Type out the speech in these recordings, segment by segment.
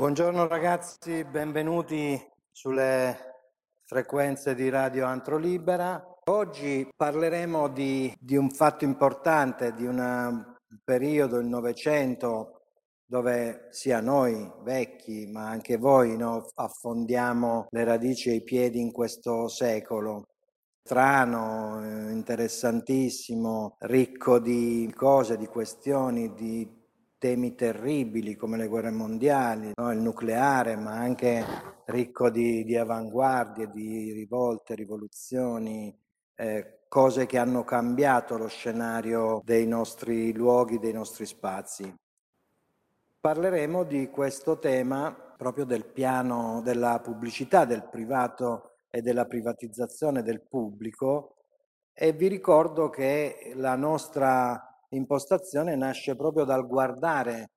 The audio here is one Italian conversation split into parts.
Buongiorno ragazzi, benvenuti sulle frequenze di Radio Antro Libera. Oggi parleremo di, di un fatto importante, di un periodo, il Novecento, dove sia noi vecchi, ma anche voi no, affondiamo le radici e i piedi in questo secolo. Strano, eh, interessantissimo, ricco di cose, di questioni, di temi terribili come le guerre mondiali, no? il nucleare, ma anche ricco di, di avanguardie, di rivolte, rivoluzioni, eh, cose che hanno cambiato lo scenario dei nostri luoghi, dei nostri spazi. Parleremo di questo tema proprio del piano della pubblicità, del privato e della privatizzazione del pubblico e vi ricordo che la nostra impostazione nasce proprio dal guardare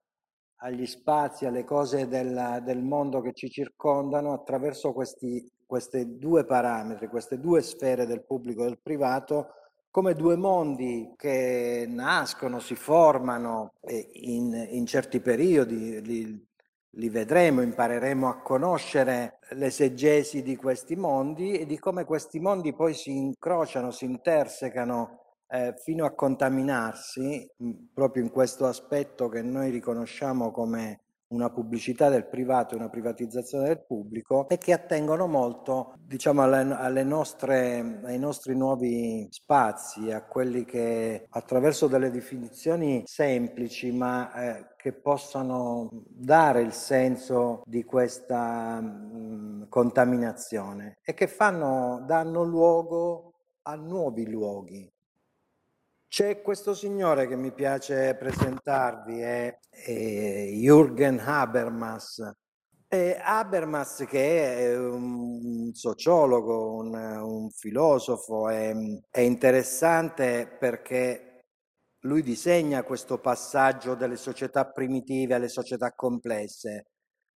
agli spazi, alle cose del, del mondo che ci circondano attraverso questi, queste due parametri, queste due sfere del pubblico e del privato, come due mondi che nascono, si formano in, in certi periodi, li, li vedremo, impareremo a conoscere l'esegesi di questi mondi e di come questi mondi poi si incrociano, si intersecano eh, fino a contaminarsi mh, proprio in questo aspetto che noi riconosciamo come una pubblicità del privato e una privatizzazione del pubblico e che attengono molto diciamo alle, alle nostre, ai nostri nuovi spazi, a quelli che attraverso delle definizioni semplici ma eh, che possano dare il senso di questa mh, contaminazione e che fanno, danno luogo a nuovi luoghi, c'è questo signore che mi piace presentarvi, è, è Jürgen Habermas. E Habermas che è un sociologo, un, un filosofo, è, è interessante perché lui disegna questo passaggio dalle società primitive alle società complesse.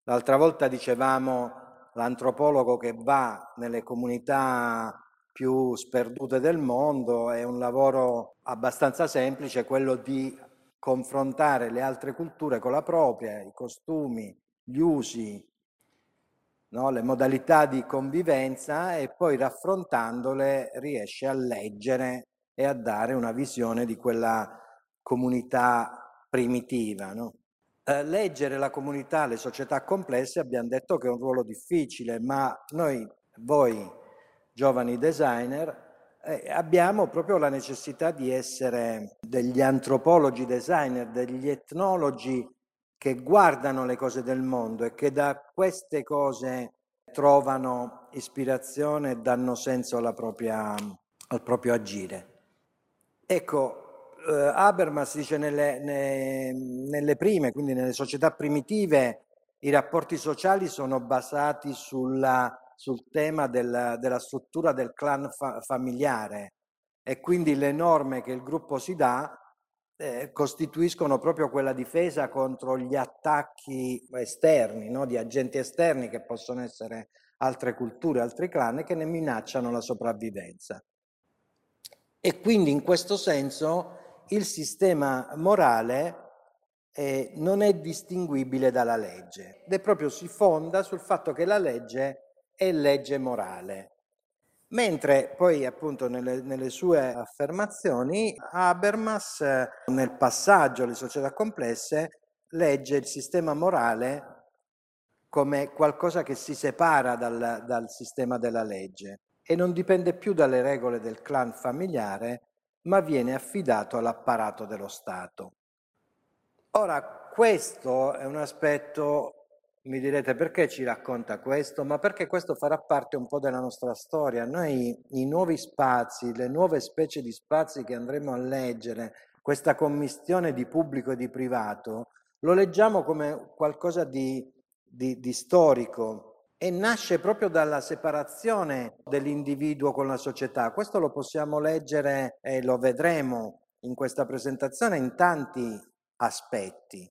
L'altra volta dicevamo l'antropologo che va nelle comunità più sperdute del mondo, è un lavoro abbastanza semplice, quello di confrontare le altre culture con la propria, i costumi, gli usi, no? le modalità di convivenza e poi raffrontandole riesce a leggere e a dare una visione di quella comunità primitiva. No? Eh, leggere la comunità, le società complesse abbiamo detto che è un ruolo difficile, ma noi, voi giovani designer, eh, abbiamo proprio la necessità di essere degli antropologi designer, degli etnologi che guardano le cose del mondo e che da queste cose trovano ispirazione e danno senso propria, al proprio agire. Ecco, eh, Habermas dice nelle, ne, nelle prime, quindi nelle società primitive, i rapporti sociali sono basati sulla sul tema del, della struttura del clan fa- familiare e quindi le norme che il gruppo si dà eh, costituiscono proprio quella difesa contro gli attacchi esterni, no? di agenti esterni che possono essere altre culture, altri clan che ne minacciano la sopravvivenza. E quindi in questo senso il sistema morale eh, non è distinguibile dalla legge ed è proprio si fonda sul fatto che la legge e legge morale. Mentre poi appunto nelle, nelle sue affermazioni Habermas nel passaggio alle società complesse legge il sistema morale come qualcosa che si separa dal, dal sistema della legge e non dipende più dalle regole del clan familiare, ma viene affidato all'apparato dello Stato. Ora, questo è un aspetto mi direte perché ci racconta questo? Ma perché questo farà parte un po' della nostra storia. Noi i nuovi spazi, le nuove specie di spazi che andremo a leggere, questa commistione di pubblico e di privato, lo leggiamo come qualcosa di, di, di storico e nasce proprio dalla separazione dell'individuo con la società. Questo lo possiamo leggere e lo vedremo in questa presentazione in tanti aspetti.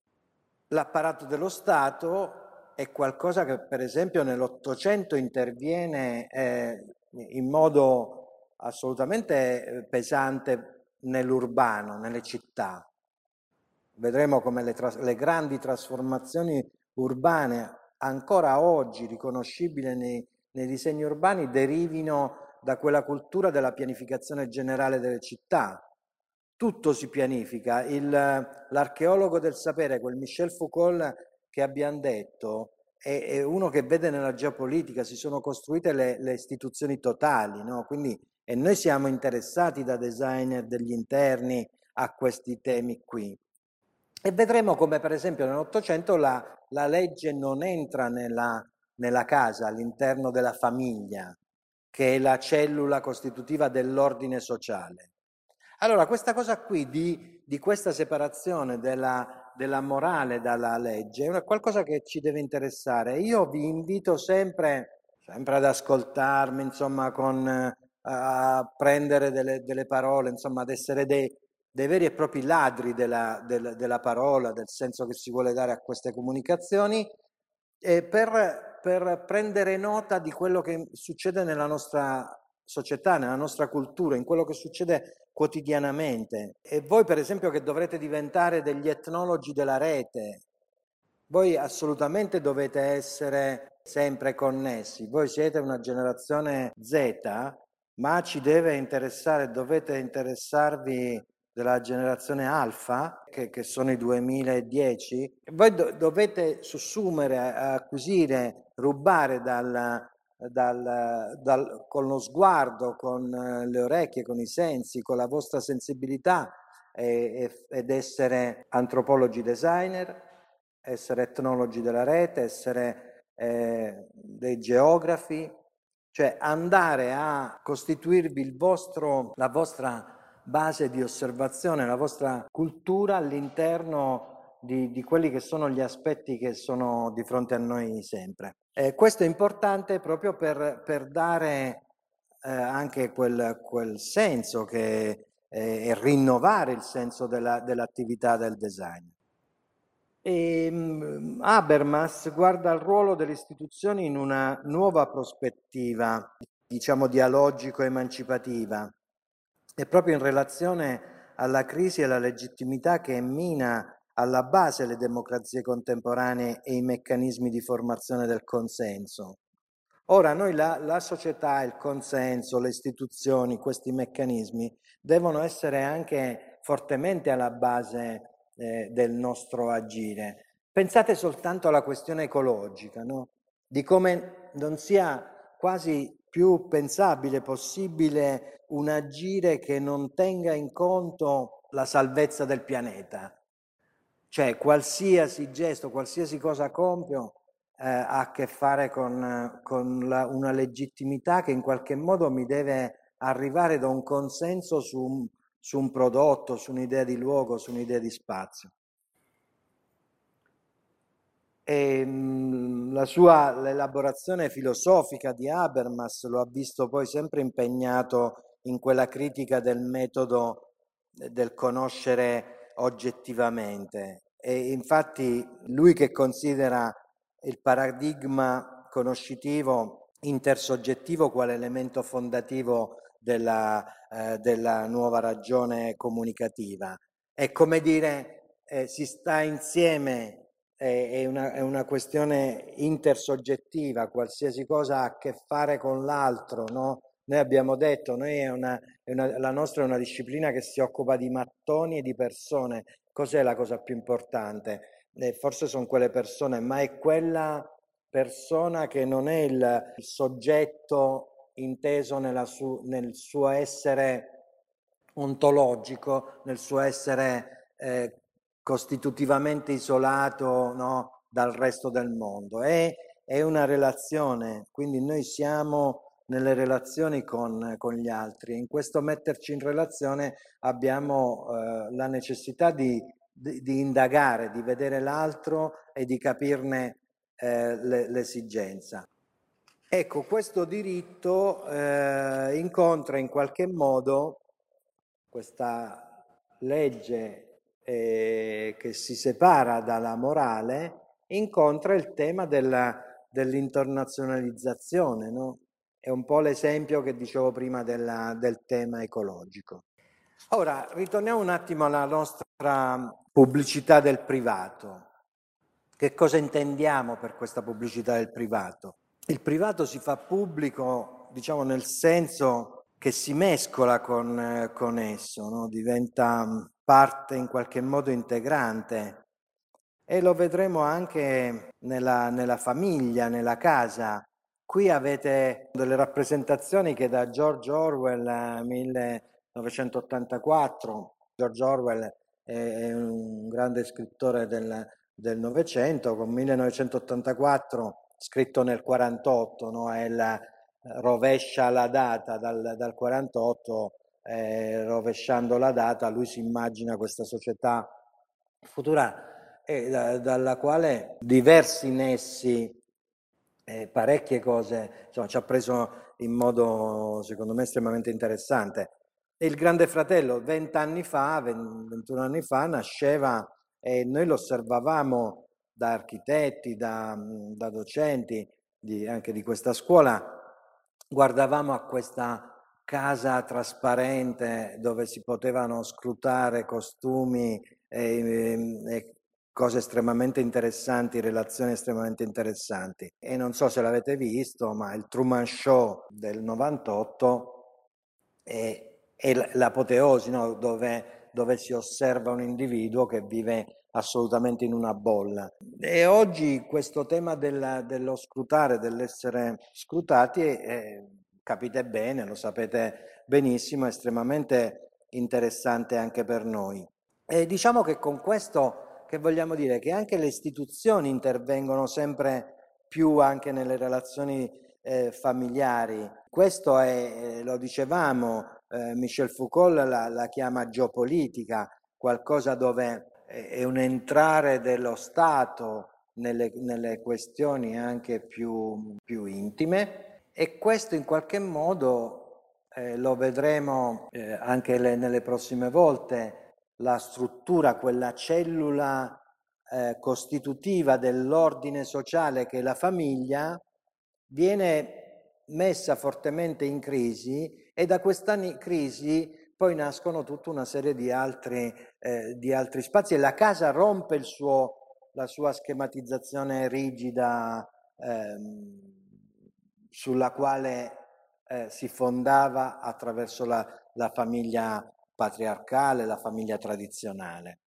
L'apparato dello Stato è qualcosa che per esempio nell'Ottocento interviene eh, in modo assolutamente eh, pesante nell'urbano, nelle città. Vedremo come le, tras- le grandi trasformazioni urbane ancora oggi riconoscibile nei, nei disegni urbani derivino da quella cultura della pianificazione generale delle città. Tutto si pianifica. Il, l'archeologo del sapere, quel Michel Foucault che abbiamo detto, è, è, uno che vede nella geopolitica, si sono costruite le, le istituzioni totali, no? Quindi, e noi siamo interessati da designer degli interni a questi temi qui. E vedremo come per esempio nell'Ottocento la, la legge non entra nella, nella casa, all'interno della famiglia, che è la cellula costitutiva dell'ordine sociale. Allora, questa cosa qui di, di questa separazione della, della, morale dalla legge è qualcosa che ci deve interessare. Io vi invito sempre, sempre ad ascoltarmi, insomma, con, a prendere delle, delle parole, insomma, ad essere dei, dei veri e propri ladri della, della, della, parola, del senso che si vuole dare a queste comunicazioni, eh, per, per prendere nota di quello che succede nella nostra società, nella nostra cultura, in quello che succede quotidianamente. E voi, per esempio, che dovrete diventare degli etnologi della rete, voi assolutamente dovete essere sempre connessi. Voi siete una generazione Z, ma ci deve interessare, dovete interessarvi della generazione alfa, che, che sono i 2010, voi do, dovete sussumere, acquisire, rubare dal, dal, dal, con lo sguardo, con le orecchie, con i sensi, con la vostra sensibilità e, ed essere antropologi designer, essere etnologi della rete, essere eh, dei geografi, cioè andare a costituirvi vostro, la vostra base di osservazione, la vostra cultura all'interno di, di, quelli che sono gli aspetti che sono di fronte a noi sempre. Eh, questo è importante proprio per, per dare eh, anche quel, quel, senso che, eh, e rinnovare il senso della, dell'attività del design. E, um, Habermas guarda il ruolo delle istituzioni in una nuova prospettiva, diciamo dialogico-emancipativa, è proprio in relazione alla crisi e alla legittimità che mina alla base le democrazie contemporanee e i meccanismi di formazione del consenso. Ora noi la, la, società, il consenso, le istituzioni, questi meccanismi devono essere anche fortemente alla base eh, del nostro agire. Pensate soltanto alla questione ecologica, no? di come non sia quasi più pensabile, possibile un agire che non tenga in conto la salvezza del pianeta. Cioè qualsiasi gesto, qualsiasi cosa compio eh, ha a che fare con, con la, una legittimità che in qualche modo mi deve arrivare da un consenso su un, su un prodotto, su un'idea di luogo, su un'idea di spazio. E, mh, la sua l'elaborazione filosofica di Habermas lo ha visto poi sempre impegnato in quella critica del metodo del conoscere oggettivamente. E infatti lui che considera il paradigma conoscitivo intersoggettivo quale elemento fondativo della, eh, della nuova ragione comunicativa. È come dire, eh, si sta insieme, è, una, è una questione intersoggettiva, qualsiasi cosa ha a che fare con l'altro, no? Noi abbiamo detto, noi è una, è una, la nostra è una disciplina che si occupa di mattoni e di persone. Cos'è la cosa più importante? Eh, forse sono quelle persone, ma è quella persona che non è il, il soggetto inteso su, nel suo essere ontologico, nel suo essere eh, costitutivamente isolato no, dal resto del mondo. È, è una relazione, quindi noi siamo nelle relazioni con, con gli altri. In questo metterci in relazione abbiamo eh, la necessità di, di, di, indagare, di vedere l'altro e di capirne eh, le, l'esigenza. Ecco, questo diritto eh, incontra in qualche modo questa legge eh, che si separa dalla morale, incontra il tema della, dell'internazionalizzazione, no? È un po' l'esempio che dicevo prima della, del tema ecologico. Ora, ritorniamo un attimo alla nostra pubblicità del privato. Che cosa intendiamo per questa pubblicità del privato? Il privato si fa pubblico, diciamo, nel senso che si mescola con, con esso, no? diventa mm, parte in qualche modo integrante e lo vedremo anche nella, nella famiglia, nella casa. Qui avete delle rappresentazioni che da George Orwell 1984, George Orwell è un grande scrittore del Novecento, con 1984 scritto nel 48, no? la, rovescia la data dal, dal 48, eh, rovesciando la data, lui si immagina questa società futura e da, dalla quale diversi nessi, eh, parecchie cose, insomma, ci ha preso in modo, secondo me, estremamente interessante. E il Grande Fratello, vent'anni fa, 21 anni fa, nasceva e noi lo osservavamo da architetti, da, da docenti di, anche di questa scuola, guardavamo a questa casa trasparente dove si potevano scrutare costumi e, e cose estremamente interessanti, relazioni estremamente interessanti. E non so se l'avete visto, ma il Truman Show del 98 è, è l'apoteosi, no? dove, dove si osserva un individuo che vive assolutamente in una bolla. E oggi questo tema della, dello scrutare, dell'essere scrutati, è, capite bene, lo sapete benissimo, è estremamente interessante anche per noi. E diciamo che con questo che vogliamo dire? Che anche le istituzioni intervengono sempre più anche nelle relazioni eh, familiari. Questo è, eh, lo dicevamo, eh, Michel Foucault la, la, chiama geopolitica, qualcosa dove è un entrare dello Stato nelle, nelle questioni anche più, più, intime e questo in qualche modo eh, lo vedremo eh, anche le, nelle prossime volte la struttura, quella cellula eh, costitutiva dell'ordine sociale che è la famiglia, viene messa fortemente in crisi e da questa crisi poi nascono tutta una serie di altri, eh, di altri spazi e la casa rompe suo, la sua schematizzazione rigida ehm, sulla quale eh, si fondava attraverso la, la famiglia patriarcale, la famiglia tradizionale.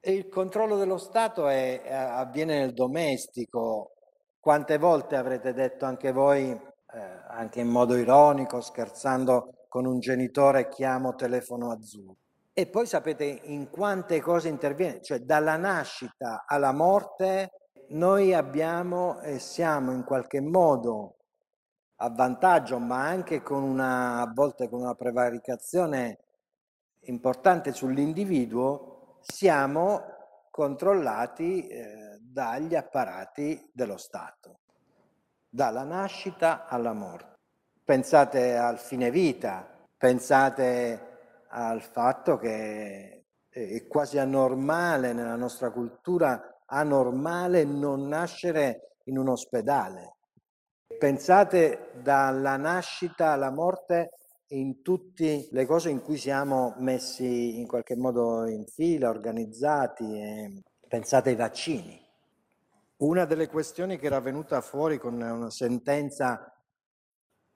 E il controllo dello Stato è, avviene nel domestico. Quante volte avrete detto anche voi, eh, anche in modo ironico, scherzando con un genitore, chiamo telefono azzurro. E poi sapete in quante cose interviene, cioè dalla nascita alla morte noi abbiamo e siamo in qualche modo a vantaggio, ma anche con una, a volte con una prevaricazione importante sull'individuo, siamo controllati eh, dagli apparati dello Stato, dalla nascita alla morte. Pensate al fine vita, pensate al fatto che è quasi anormale nella nostra cultura, anormale non nascere in un ospedale. Pensate dalla nascita alla morte in tutte le cose in cui siamo messi in qualche modo in fila, organizzati. pensate ai vaccini. Una delle questioni che era venuta fuori con una sentenza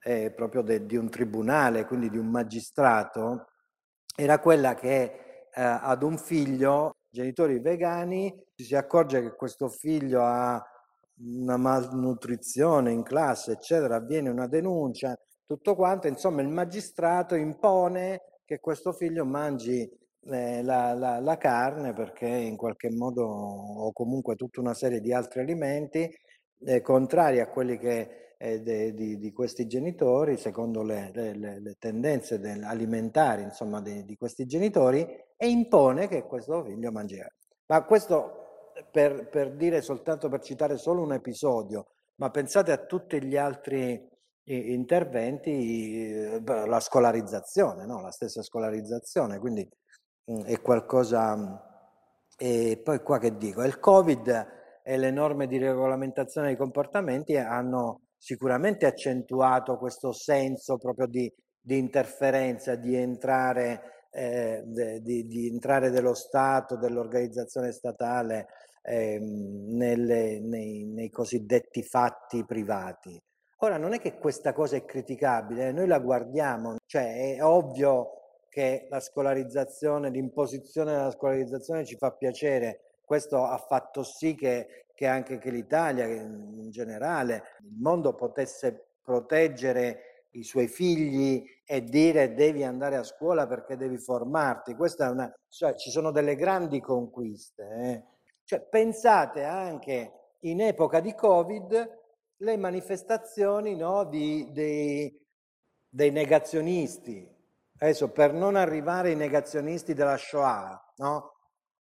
eh, proprio de, di un tribunale, quindi di un magistrato, era quella che eh, ad un figlio, genitori vegani, si accorge che questo figlio ha una malnutrizione in classe, eccetera, avviene una denuncia, tutto quanto, insomma il magistrato impone che questo figlio mangi eh, la, la, la, carne perché in qualche modo o comunque tutta una serie di altri alimenti eh, contrari a quelli che eh, de, di, di, questi genitori, secondo le, le, le tendenze alimentari insomma, di, di, questi genitori, e impone che questo figlio mangi. Ma questo per, per dire soltanto, per citare solo un episodio, ma pensate a tutti gli altri interventi, eh, la scolarizzazione, no? la stessa scolarizzazione, quindi mm, è qualcosa... Mm, e poi qua che dico, il Covid e le norme di regolamentazione dei comportamenti hanno sicuramente accentuato questo senso proprio di, di interferenza, di entrare, eh, di, di entrare dello Stato, dell'organizzazione statale ehm, nelle, nei, nei cosiddetti fatti privati. Ora non è che questa cosa è criticabile, noi la guardiamo, cioè è ovvio che la scolarizzazione, l'imposizione della scolarizzazione ci fa piacere, questo ha fatto sì che, che anche che l'Italia, in generale, il mondo potesse proteggere i suoi figli e dire devi andare a scuola perché devi formarti. Questa è una, cioè, ci sono delle grandi conquiste. Eh? Cioè, pensate anche in epoca di Covid le manifestazioni no, di, dei, dei negazionisti. Adesso per non arrivare ai negazionisti della Shoah, no?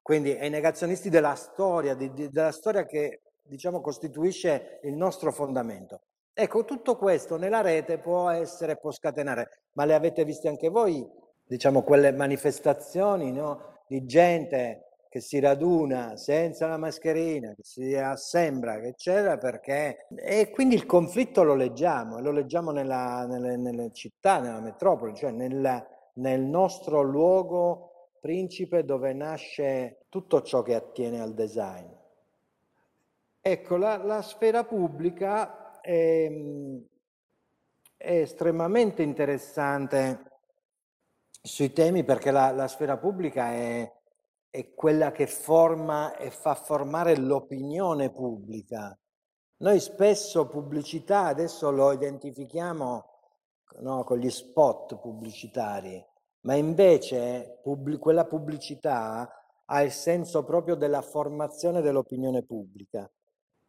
quindi ai negazionisti della storia, di, di, della storia che diciamo costituisce il nostro fondamento. Ecco, tutto questo nella rete può essere, può scatenare, ma le avete viste anche voi, diciamo, quelle manifestazioni no? di gente che si raduna senza la mascherina, che si assembra, eccetera, perché... E quindi il conflitto lo leggiamo, lo leggiamo nella, nelle, nelle, città, nella metropoli, cioè nel, nel nostro luogo principe dove nasce tutto ciò che attiene al design. Ecco, la, la sfera pubblica è, è, estremamente interessante sui temi perché la, la sfera pubblica è è quella che forma e fa formare l'opinione pubblica. Noi spesso pubblicità adesso lo identifichiamo no, con gli spot pubblicitari, ma invece pubblic- quella pubblicità ha il senso proprio della formazione dell'opinione pubblica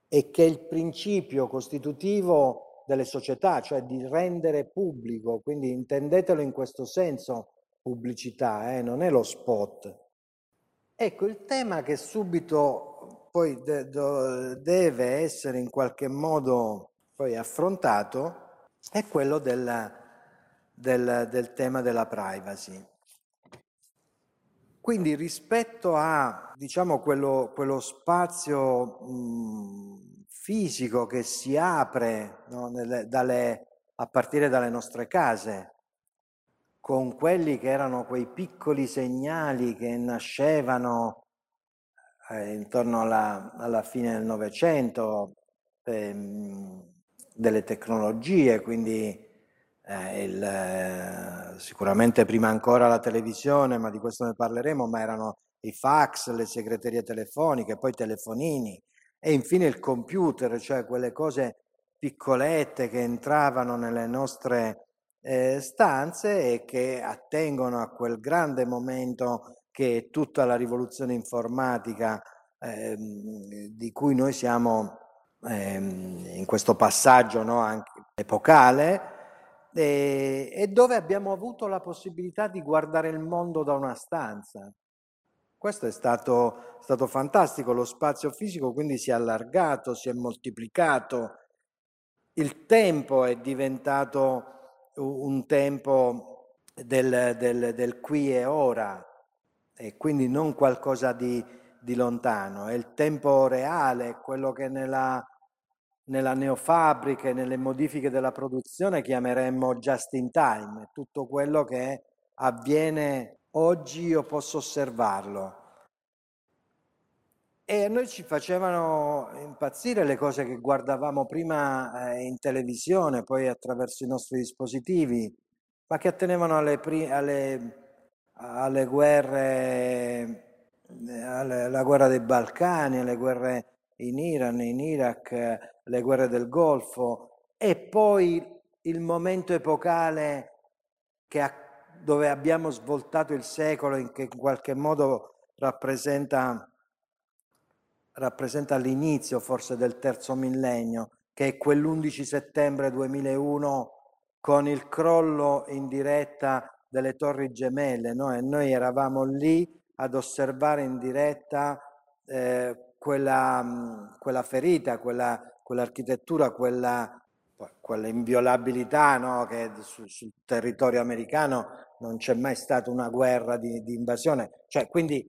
e che è il principio costitutivo delle società, cioè di rendere pubblico, quindi intendetelo in questo senso pubblicità, eh, non è lo spot. Ecco, il tema che subito poi de- deve essere in qualche modo poi affrontato è quello del, del, del tema della privacy. Quindi rispetto a diciamo, quello, quello spazio mh, fisico che si apre no, nelle, dalle, a partire dalle nostre case, con quelli che erano quei piccoli segnali che nascevano eh, intorno alla, alla, fine del Novecento ehm, delle tecnologie, quindi eh, il, eh, sicuramente prima ancora la televisione, ma di questo ne parleremo, ma erano i fax, le segreterie telefoniche, poi telefonini e infine il computer, cioè quelle cose piccolette che entravano nelle nostre eh, stanze e che attengono a quel grande momento che è tutta la rivoluzione informatica eh, di cui noi siamo eh, in questo passaggio no, anche epocale e, dove abbiamo avuto la possibilità di guardare il mondo da una stanza. Questo è stato, stato fantastico, lo spazio fisico quindi si è allargato, si è moltiplicato, il tempo è diventato un tempo del, del, del qui e ora e quindi non qualcosa di, di lontano, è il tempo reale, quello che nella, nella neofabbrica e nelle modifiche della produzione chiameremmo just in time, tutto quello che avviene oggi io posso osservarlo. E a noi ci facevano impazzire le cose che guardavamo prima eh, in televisione, poi attraverso i nostri dispositivi, ma che attenevano alle, alle, alle guerre, eh, alla guerra dei Balcani, alle guerre in Iran, in Iraq, le guerre del Golfo e poi il momento epocale ha, dove abbiamo svoltato il secolo in che in qualche modo rappresenta rappresenta l'inizio forse del terzo millennio, che è quell'11 settembre 2001 con il crollo in diretta delle torri gemelle. No? E noi eravamo lì ad osservare in diretta eh, quella, quella, ferita, quella, quell'architettura, quella, quella inviolabilità no? che su, sul territorio americano non c'è mai stata una guerra di, di invasione. Cioè, quindi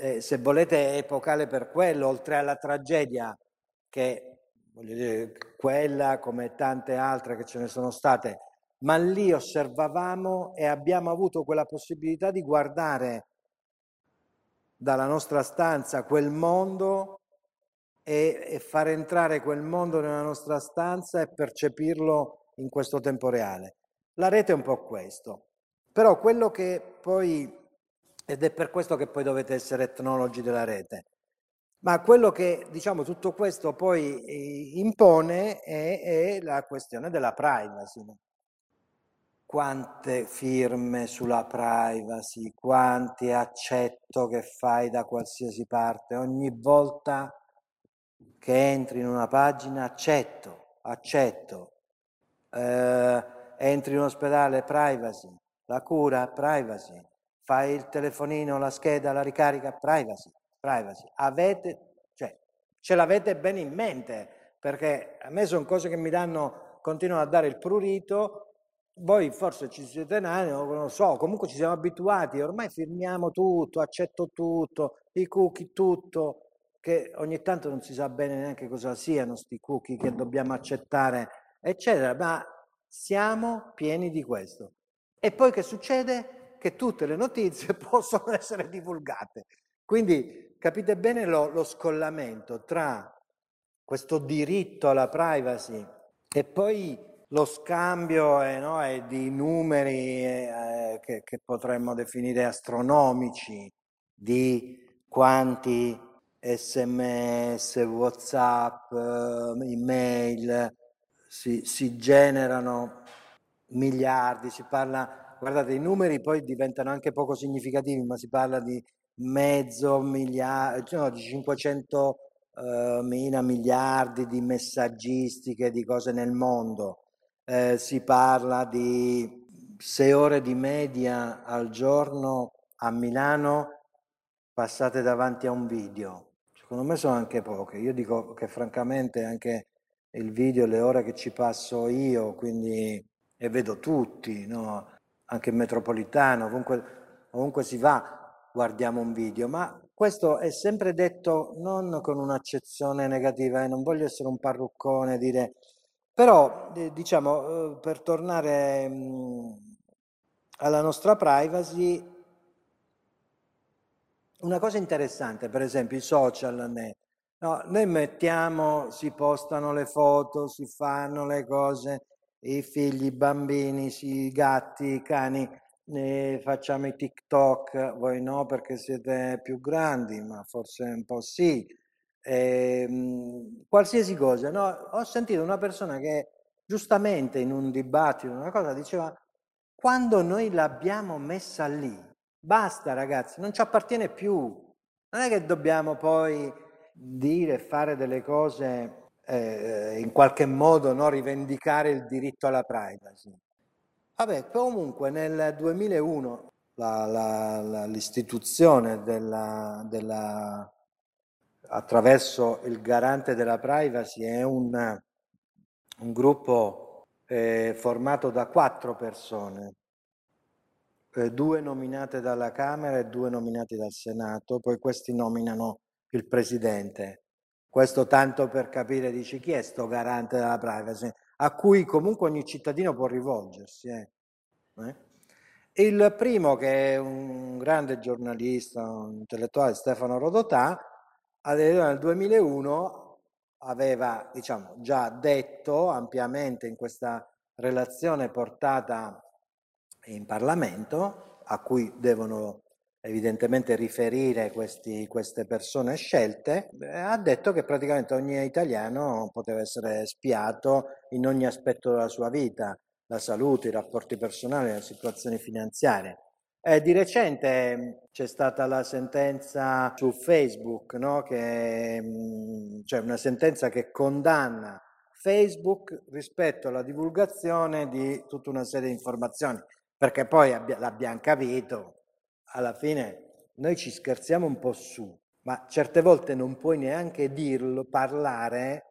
eh, se volete, epocale per quello, oltre alla tragedia che, voglio dire, quella come tante altre che ce ne sono state, ma lì osservavamo e abbiamo avuto quella possibilità di guardare dalla nostra stanza quel mondo e, e far entrare quel mondo nella nostra stanza e percepirlo in questo tempo reale. La rete è un po' questo. Però quello che poi, ed è per questo che poi dovete essere etnologi della rete, ma quello che diciamo tutto questo poi eh, impone è, è la questione della privacy. Quante firme sulla privacy, quanti accetto che fai da qualsiasi parte, ogni volta che entri in una pagina accetto, accetto, eh, entri in un ospedale privacy, la cura privacy, fai il telefonino, la scheda, la ricarica privacy privacy. Avete, cioè, ce l'avete bene in mente, perché a me sono cose che mi danno, continuano a dare il prurito, voi forse ci siete nani, non lo so, comunque ci siamo abituati, ormai firmiamo tutto, accetto tutto, i cookie, tutto, che ogni tanto non si sa bene neanche cosa siano questi cookie che dobbiamo accettare, eccetera, ma siamo pieni di questo. E poi che succede? Che tutte le notizie possono essere divulgate. Quindi capite bene lo, lo scollamento tra questo diritto alla privacy e poi lo scambio eh, no, eh, di numeri eh, che, che, potremmo definire astronomici di quanti sms, whatsapp, eh, email si, si generano miliardi, si parla, guardate i numeri poi diventano anche poco significativi, ma si parla di mezzo miliardo, no, di 500 eh, mila miliardi di messaggistiche, di cose nel mondo. Eh, si parla di sei ore di media al giorno a Milano passate davanti a un video. Secondo me sono anche poche. Io dico che francamente anche il video, le ore che ci passo io, quindi e vedo tutti, no? Anche in metropolitano, ovunque, ovunque si va, guardiamo un video, ma questo è sempre detto non con un'accezione negativa, eh, non voglio essere un parruccone, dire, però eh, diciamo, eh, per tornare mh, mm, alla nostra privacy, una cosa interessante, per esempio i social, ne, no, noi mettiamo, si postano le foto, si fanno le cose, i figli, i bambini, i gatti, i cani, ne facciamo i TikTok, voi no perché siete più grandi, ma forse un po' sì. E, ehm, qualsiasi cosa, no? Ho sentito una persona che giustamente in un dibattito, una cosa, diceva quando noi l'abbiamo messa lì, basta ragazzi, non ci appartiene più. Non è che dobbiamo poi dire, fare delle cose, eh, in qualche modo no? rivendicare il diritto alla privacy. Vabbè, comunque nel 2001 la, la, la, l'istituzione della, della, attraverso il garante della privacy è un, un gruppo eh, formato da quattro persone, eh, due nominate dalla Camera e due nominati dal Senato, poi questi nominano il Presidente. Questo tanto per capire, dici, chi è sto garante della privacy? a cui comunque ogni cittadino può rivolgersi. Eh. Eh? Il primo, che è un grande giornalista, un intellettuale, Stefano Rodotà, nel 2001 aveva diciamo, già detto ampiamente in questa relazione portata in Parlamento, a cui devono evidentemente riferire questi, queste persone scelte, ha detto che praticamente ogni italiano poteva essere spiato in ogni aspetto della sua vita, la salute, i rapporti personali, le situazioni finanziarie. Eh, di recente mm, c'è stata la sentenza su Facebook, no? che, mm, cioè una sentenza che condanna Facebook rispetto alla divulgazione di tutta una serie di informazioni, perché poi abbia, l'abbiamo capito, alla fine noi ci scherziamo un po' su, ma certe volte non puoi neanche dirlo, parlare,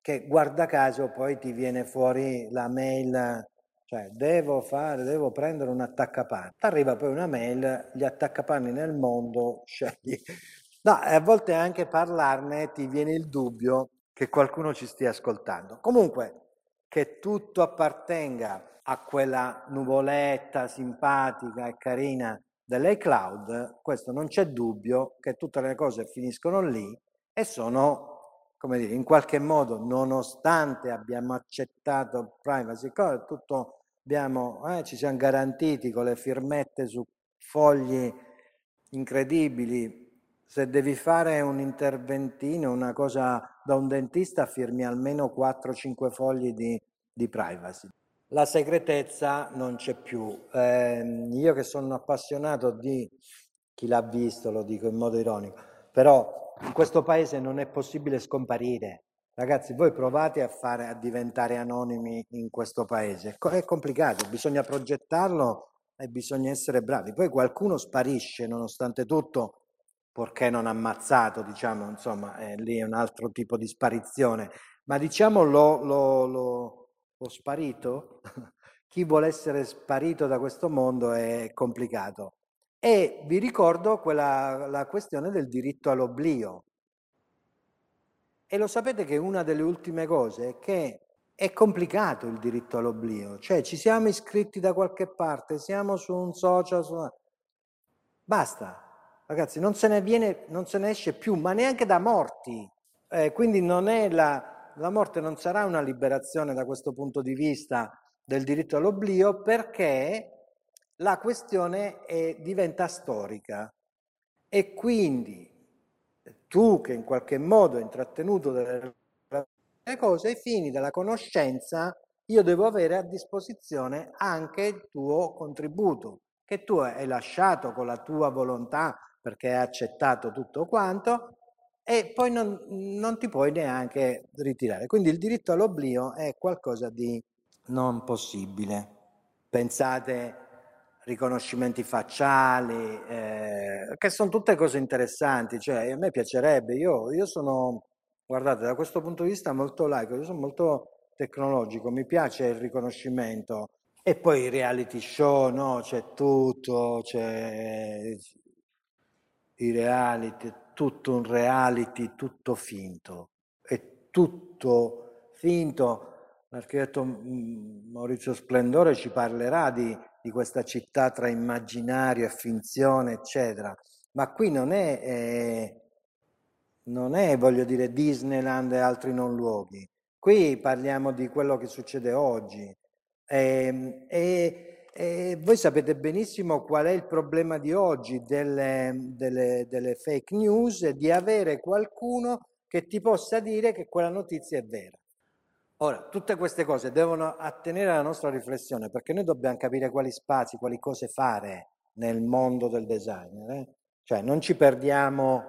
che guarda caso poi ti viene fuori la mail, cioè devo fare, devo prendere un attaccapanni. Arriva poi una mail, gli attaccapanni nel mondo, scegli. No, a volte anche parlarne ti viene il dubbio che qualcuno ci stia ascoltando. Comunque, che tutto appartenga a quella nuvoletta simpatica e carina dell'iCloud, questo non c'è dubbio che tutte le cose finiscono lì e sono, come dire, in qualche modo, nonostante abbiamo accettato privacy, tutto abbiamo, eh, ci siamo garantiti con le firmette su fogli incredibili. Se devi fare un interventino, una cosa da un dentista, firmi almeno 4-5 fogli di, di privacy. La segretezza non c'è più. Eh, io che sono appassionato di chi l'ha visto, lo dico in modo ironico, però in questo paese non è possibile scomparire. Ragazzi, voi provate a, fare, a diventare anonimi in questo paese. È complicato, bisogna progettarlo e bisogna essere bravi. Poi qualcuno sparisce nonostante tutto, perché non ammazzato, diciamo, insomma, eh, lì è un altro tipo di sparizione. Ma diciamo lo, lo, lo, lo sparito, chi vuole essere sparito da questo mondo è complicato. E vi ricordo quella, la questione del diritto all'oblio. E lo sapete che una delle ultime cose è che è complicato il diritto all'oblio, cioè ci siamo iscritti da qualche parte, siamo su un social, su basta, ragazzi, non se ne viene, non se ne esce più, ma neanche da morti. Eh, quindi non è la, la morte non sarà una liberazione da questo punto di vista del diritto all'oblio perché la questione è, diventa storica. E quindi tu che in qualche modo hai intrattenuto delle cose, ai fini della conoscenza, io devo avere a disposizione anche il tuo contributo, che tu hai lasciato con la tua volontà perché hai accettato tutto quanto e poi non, non ti puoi neanche ritirare. Quindi il diritto all'oblio è qualcosa di non possibile. Pensate riconoscimenti facciali, eh, che sono tutte cose interessanti, cioè a me piacerebbe, io, io sono, guardate, da questo punto di vista molto laico, io sono molto tecnologico, mi piace il riconoscimento e poi i reality show, no? C'è tutto, c'è i reality, tutto un reality, tutto finto, è tutto finto. L'architetto Maurizio Splendore ci parlerà di di questa città tra immaginario e finzione, eccetera. Ma qui non è, eh, non è, voglio dire, Disneyland e altri non luoghi. Qui parliamo di quello che succede oggi. E, e, e voi sapete benissimo qual è il problema di oggi delle, delle, delle fake news, di avere qualcuno che ti possa dire che quella notizia è vera. Ora, tutte queste cose devono attenere alla nostra riflessione perché noi dobbiamo capire quali spazi, quali cose fare nel mondo del design. Eh? Cioè, non ci perdiamo.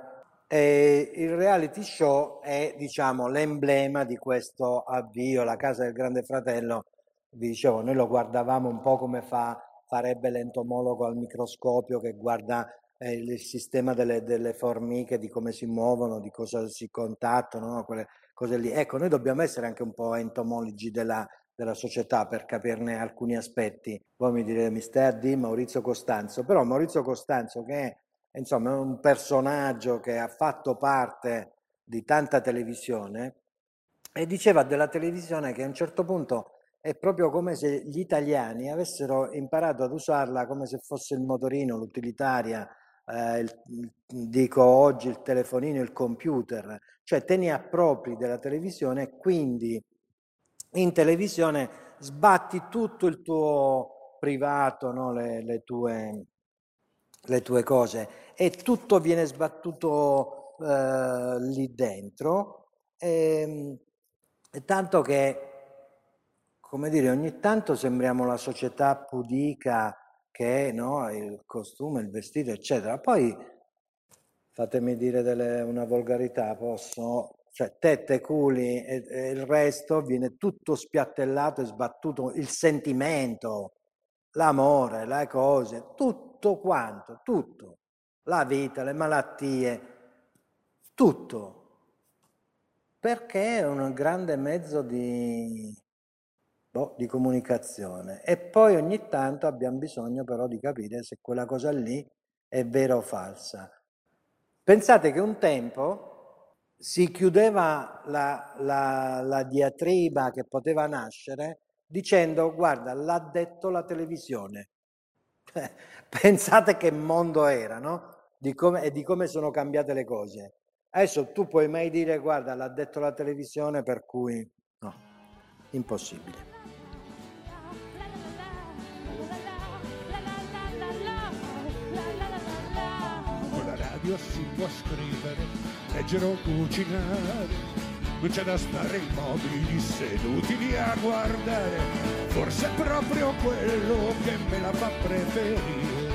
Eh, il reality show è, diciamo, l'emblema di questo avvio, la casa del grande fratello. Vi dicevo, noi lo guardavamo un po' come fa, farebbe l'entomologo al microscopio che guarda eh, il sistema delle, delle, formiche, di come si muovono, di cosa si contattano, no? quelle cose lì. Ecco, noi dobbiamo essere anche un po' entomologi della, della società per capirne alcuni aspetti. Voi mi direte, mi stai a dire Maurizio Costanzo, però Maurizio Costanzo che è insomma un personaggio che ha fatto parte di tanta televisione e diceva della televisione che a un certo punto è proprio come se gli italiani avessero imparato ad usarla come se fosse il motorino, l'utilitaria, eh, il, dico oggi il telefonino, il computer, cioè te ne appropri della televisione e quindi in televisione sbatti tutto il tuo privato, no? le, le, tue, le, tue, cose e tutto viene sbattuto eh, lì dentro, e, ehm, tanto che, come dire, ogni tanto sembriamo la società pudica che no, il costume, il vestito, eccetera. Poi fatemi dire delle, una volgarità, posso? Cioè tette, culi e, e, il resto viene tutto spiattellato e sbattuto, il sentimento, l'amore, le cose, tutto quanto, tutto, la vita, le malattie, tutto. Perché è un grande mezzo di, boh, di comunicazione e poi ogni tanto abbiamo bisogno però di capire se quella cosa lì è vera o falsa. Pensate che un tempo si chiudeva la, la, la diatriba che poteva nascere dicendo guarda l'ha detto la televisione. Pensate che mondo era, no? Di come, e di come sono cambiate le cose. Adesso tu puoi mai dire, guarda, l'ha detto la televisione, per cui no, impossibile. Radio si può scrivere, leggere o cucinare. Non c'è da stare immobili seduti lì a guardare. Forse è proprio quello che me la fa preferire.